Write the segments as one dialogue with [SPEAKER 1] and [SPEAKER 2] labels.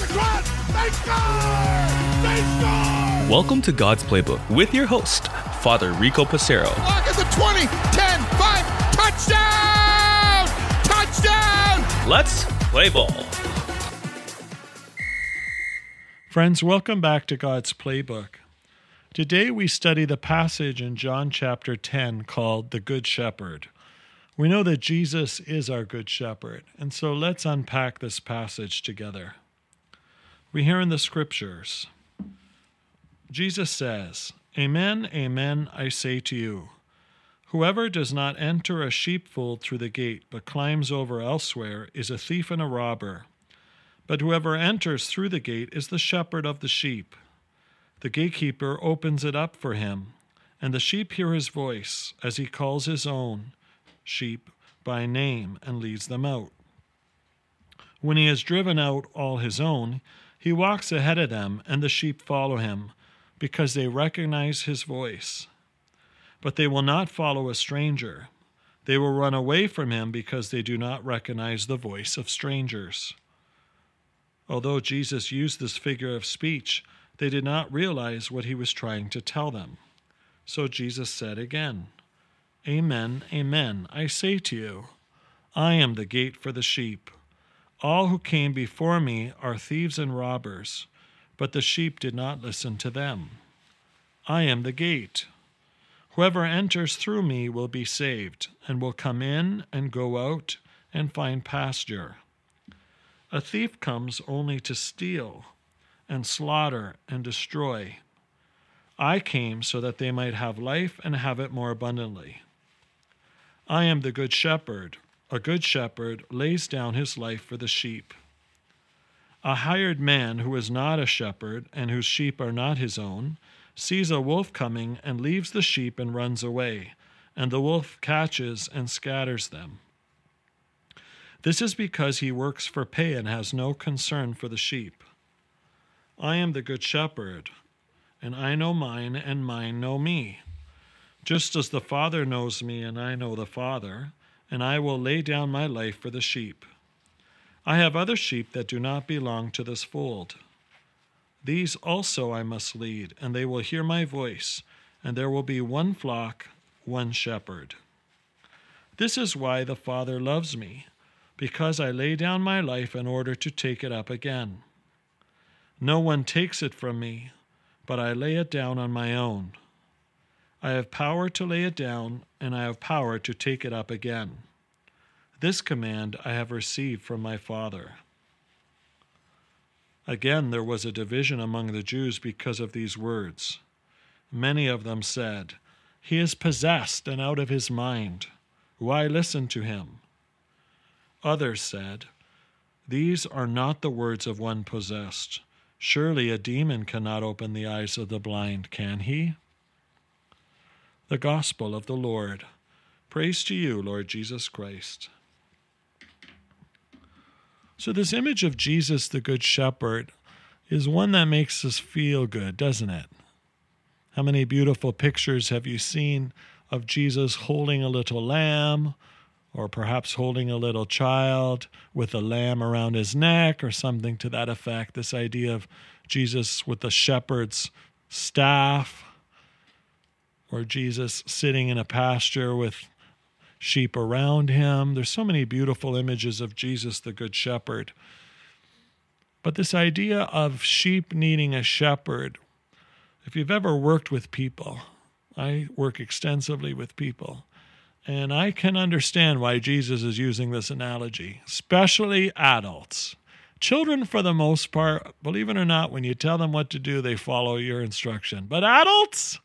[SPEAKER 1] It's cross. They score. They score.
[SPEAKER 2] Welcome to God's Playbook with your host, Father Rico Passero.
[SPEAKER 1] Clock is at 20, 10, 5, touchdown! Touchdown!
[SPEAKER 2] Let's play ball.
[SPEAKER 3] Friends, welcome back to God's Playbook. Today we study the passage in John chapter 10 called The Good Shepherd. We know that Jesus is our Good Shepherd, and so let's unpack this passage together. We hear in the scriptures Jesus says, Amen, amen, I say to you. Whoever does not enter a sheepfold through the gate, but climbs over elsewhere, is a thief and a robber. But whoever enters through the gate is the shepherd of the sheep. The gatekeeper opens it up for him, and the sheep hear his voice as he calls his own sheep by name and leads them out. When he has driven out all his own, he walks ahead of them, and the sheep follow him, because they recognize his voice. But they will not follow a stranger. They will run away from him because they do not recognize the voice of strangers. Although Jesus used this figure of speech, they did not realize what he was trying to tell them. So Jesus said again, Amen, amen, I say to you, I am the gate for the sheep. All who came before me are thieves and robbers, but the sheep did not listen to them. I am the gate. Whoever enters through me will be saved, and will come in and go out and find pasture. A thief comes only to steal and slaughter and destroy. I came so that they might have life and have it more abundantly. I am the good shepherd. A good shepherd lays down his life for the sheep. A hired man who is not a shepherd and whose sheep are not his own sees a wolf coming and leaves the sheep and runs away, and the wolf catches and scatters them. This is because he works for pay and has no concern for the sheep. I am the good shepherd, and I know mine, and mine know me. Just as the Father knows me, and I know the Father, and I will lay down my life for the sheep. I have other sheep that do not belong to this fold. These also I must lead, and they will hear my voice, and there will be one flock, one shepherd. This is why the Father loves me, because I lay down my life in order to take it up again. No one takes it from me, but I lay it down on my own. I have power to lay it down, and I have power to take it up again. This command I have received from my Father. Again, there was a division among the Jews because of these words. Many of them said, He is possessed and out of his mind. Why listen to him? Others said, These are not the words of one possessed. Surely a demon cannot open the eyes of the blind, can he? The Gospel of the Lord. Praise to you, Lord Jesus Christ. So, this image of Jesus, the Good Shepherd, is one that makes us feel good, doesn't it? How many beautiful pictures have you seen of Jesus holding a little lamb, or perhaps holding a little child with a lamb around his neck, or something to that effect? This idea of Jesus with the shepherd's staff, or Jesus sitting in a pasture with sheep around him. There's so many beautiful images of Jesus, the Good Shepherd. But this idea of sheep needing a shepherd, if you've ever worked with people, I work extensively with people, and I can understand why Jesus is using this analogy, especially adults. Children, for the most part, believe it or not, when you tell them what to do, they follow your instruction. But adults,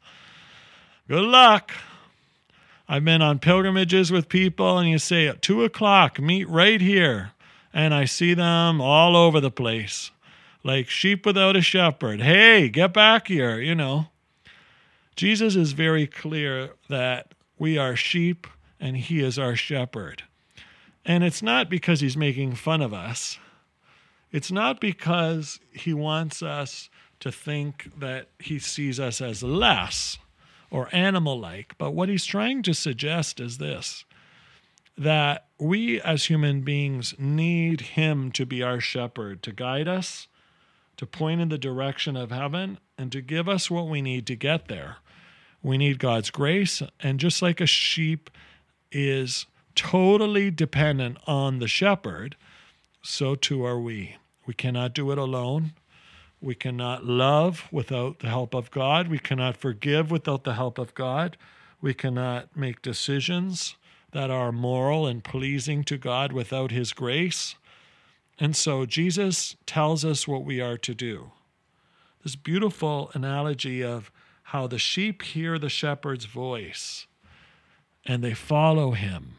[SPEAKER 3] good luck. I've been on pilgrimages with people, and you say at two o'clock, meet right here. And I see them all over the place, like sheep without a shepherd. Hey, get back here, you know. Jesus is very clear that we are sheep and he is our shepherd. And it's not because he's making fun of us, it's not because he wants us to think that he sees us as less or animal like. But what he's trying to suggest is this that we as human beings need him to be our shepherd, to guide us to point in the direction of heaven and to give us what we need to get there. We need God's grace, and just like a sheep is totally dependent on the shepherd, so too are we. We cannot do it alone. We cannot love without the help of God. We cannot forgive without the help of God. We cannot make decisions that are moral and pleasing to God without His grace. And so Jesus tells us what we are to do. This beautiful analogy of how the sheep hear the shepherd's voice and they follow him.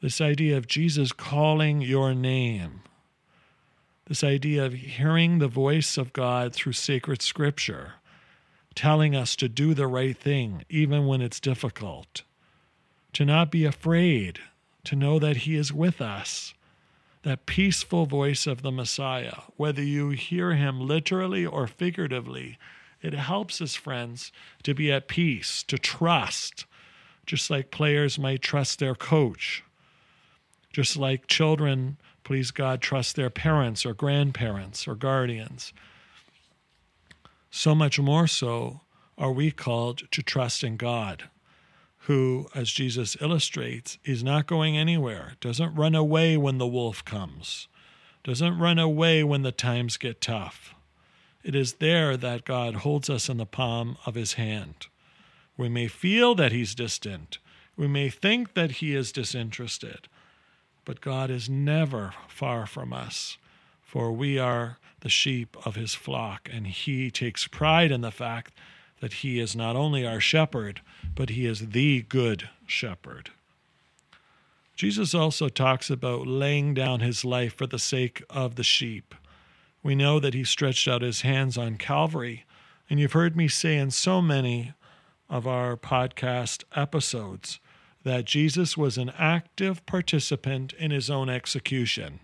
[SPEAKER 3] This idea of Jesus calling your name this idea of hearing the voice of God through sacred scripture, telling us to do the right thing, even when it's difficult, to not be afraid, to know that He is with us. That peaceful voice of the Messiah, whether you hear Him literally or figuratively, it helps us, friends, to be at peace, to trust, just like players might trust their coach, just like children please God, trust their parents or grandparents or guardians. So much more so are we called to trust in God, who, as Jesus illustrates, is not going anywhere, doesn't run away when the wolf comes, doesn't run away when the times get tough. It is there that God holds us in the palm of his hand. We may feel that he's distant. We may think that he is disinterested. But God is never far from us, for we are the sheep of his flock, and he takes pride in the fact that he is not only our shepherd, but he is the good shepherd. Jesus also talks about laying down his life for the sake of the sheep. We know that he stretched out his hands on Calvary, and you've heard me say in so many of our podcast episodes that Jesus was an active participant in his own execution.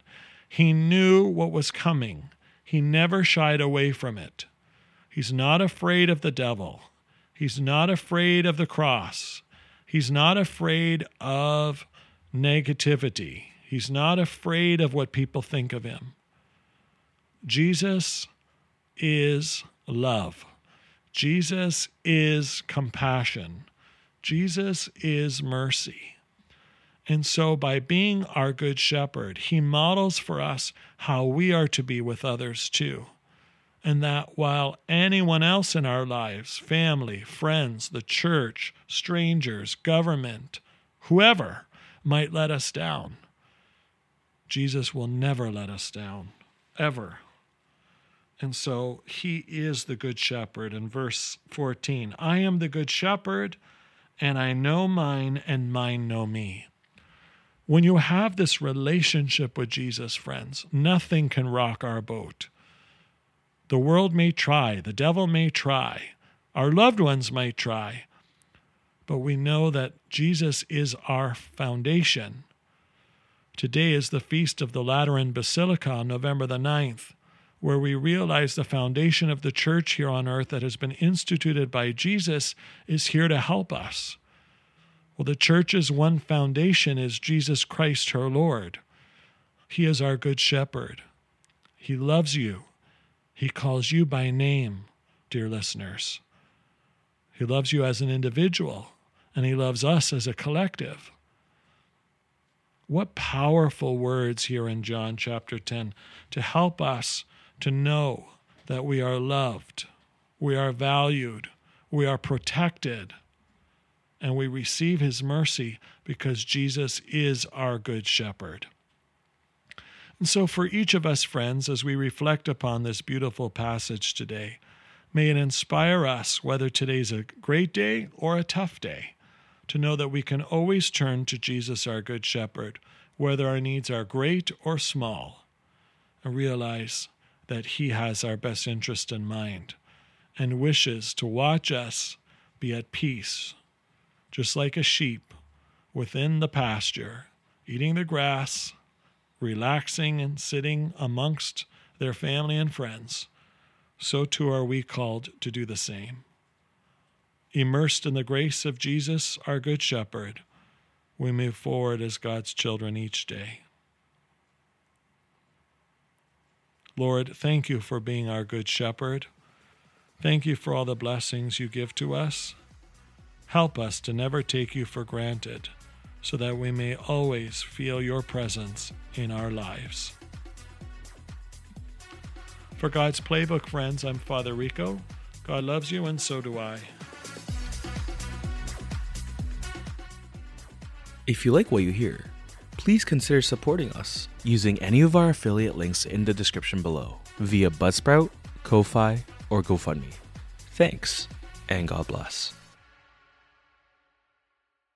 [SPEAKER 3] He knew what was coming, he never shied away from it. He's not afraid of the devil, he's not afraid of the cross, he's not afraid of negativity, he's not afraid of what people think of him. Jesus is love. Jesus is compassion. Jesus is mercy. And so, by being our good shepherd, he models for us how we are to be with others too. And that while anyone else in our lives, family, friends, the church, strangers, government, whoever might let us down, Jesus will never let us down, ever. And so he is the good shepherd. In verse 14, I am the good shepherd and I know mine, and mine know me. When you have this relationship with Jesus, friends, nothing can rock our boat. The world may try, the devil may try, our loved ones might try, but we know that Jesus is our foundation. Today is the feast of the Lateran Basilica on November the 9th where we realize the foundation of the church here on earth that has been instituted by Jesus is here to help us. Well, the church's one foundation is Jesus Christ, her Lord. He is our good shepherd. He loves you. He calls you by name, dear listeners. He loves you as an individual, and He loves us as a collective. What powerful words here in John chapter 10 to help us to know that we are loved, we are valued, we are protected, and we receive his mercy because Jesus is our good shepherd. And so, for each of us, friends, as we reflect upon this beautiful passage today, may it inspire us, whether today's a great day or a tough day, to know that we can always turn to Jesus, our good shepherd, whether our needs are great or small, and realize that He has our best interest in mind and wishes to watch us be at peace, just like a sheep within the pasture, eating the grass, relaxing and sitting amongst their family and friends. So too are we called to do the same. Immersed in the grace of Jesus, our Good Shepherd, we move forward as God's children each day. Lord, thank you for being our good shepherd. Thank you for all the blessings you give to us. Help us to never take you for granted so that we may always feel your presence in our lives. For God's Playbook friends, I'm Father Rico. God loves you, and so do I.
[SPEAKER 2] If you like what you hear, please consider supporting us using any of our affiliate links in the description below via Buzzsprout, Ko-Fi, or GoFundMe. Thanks, and God bless.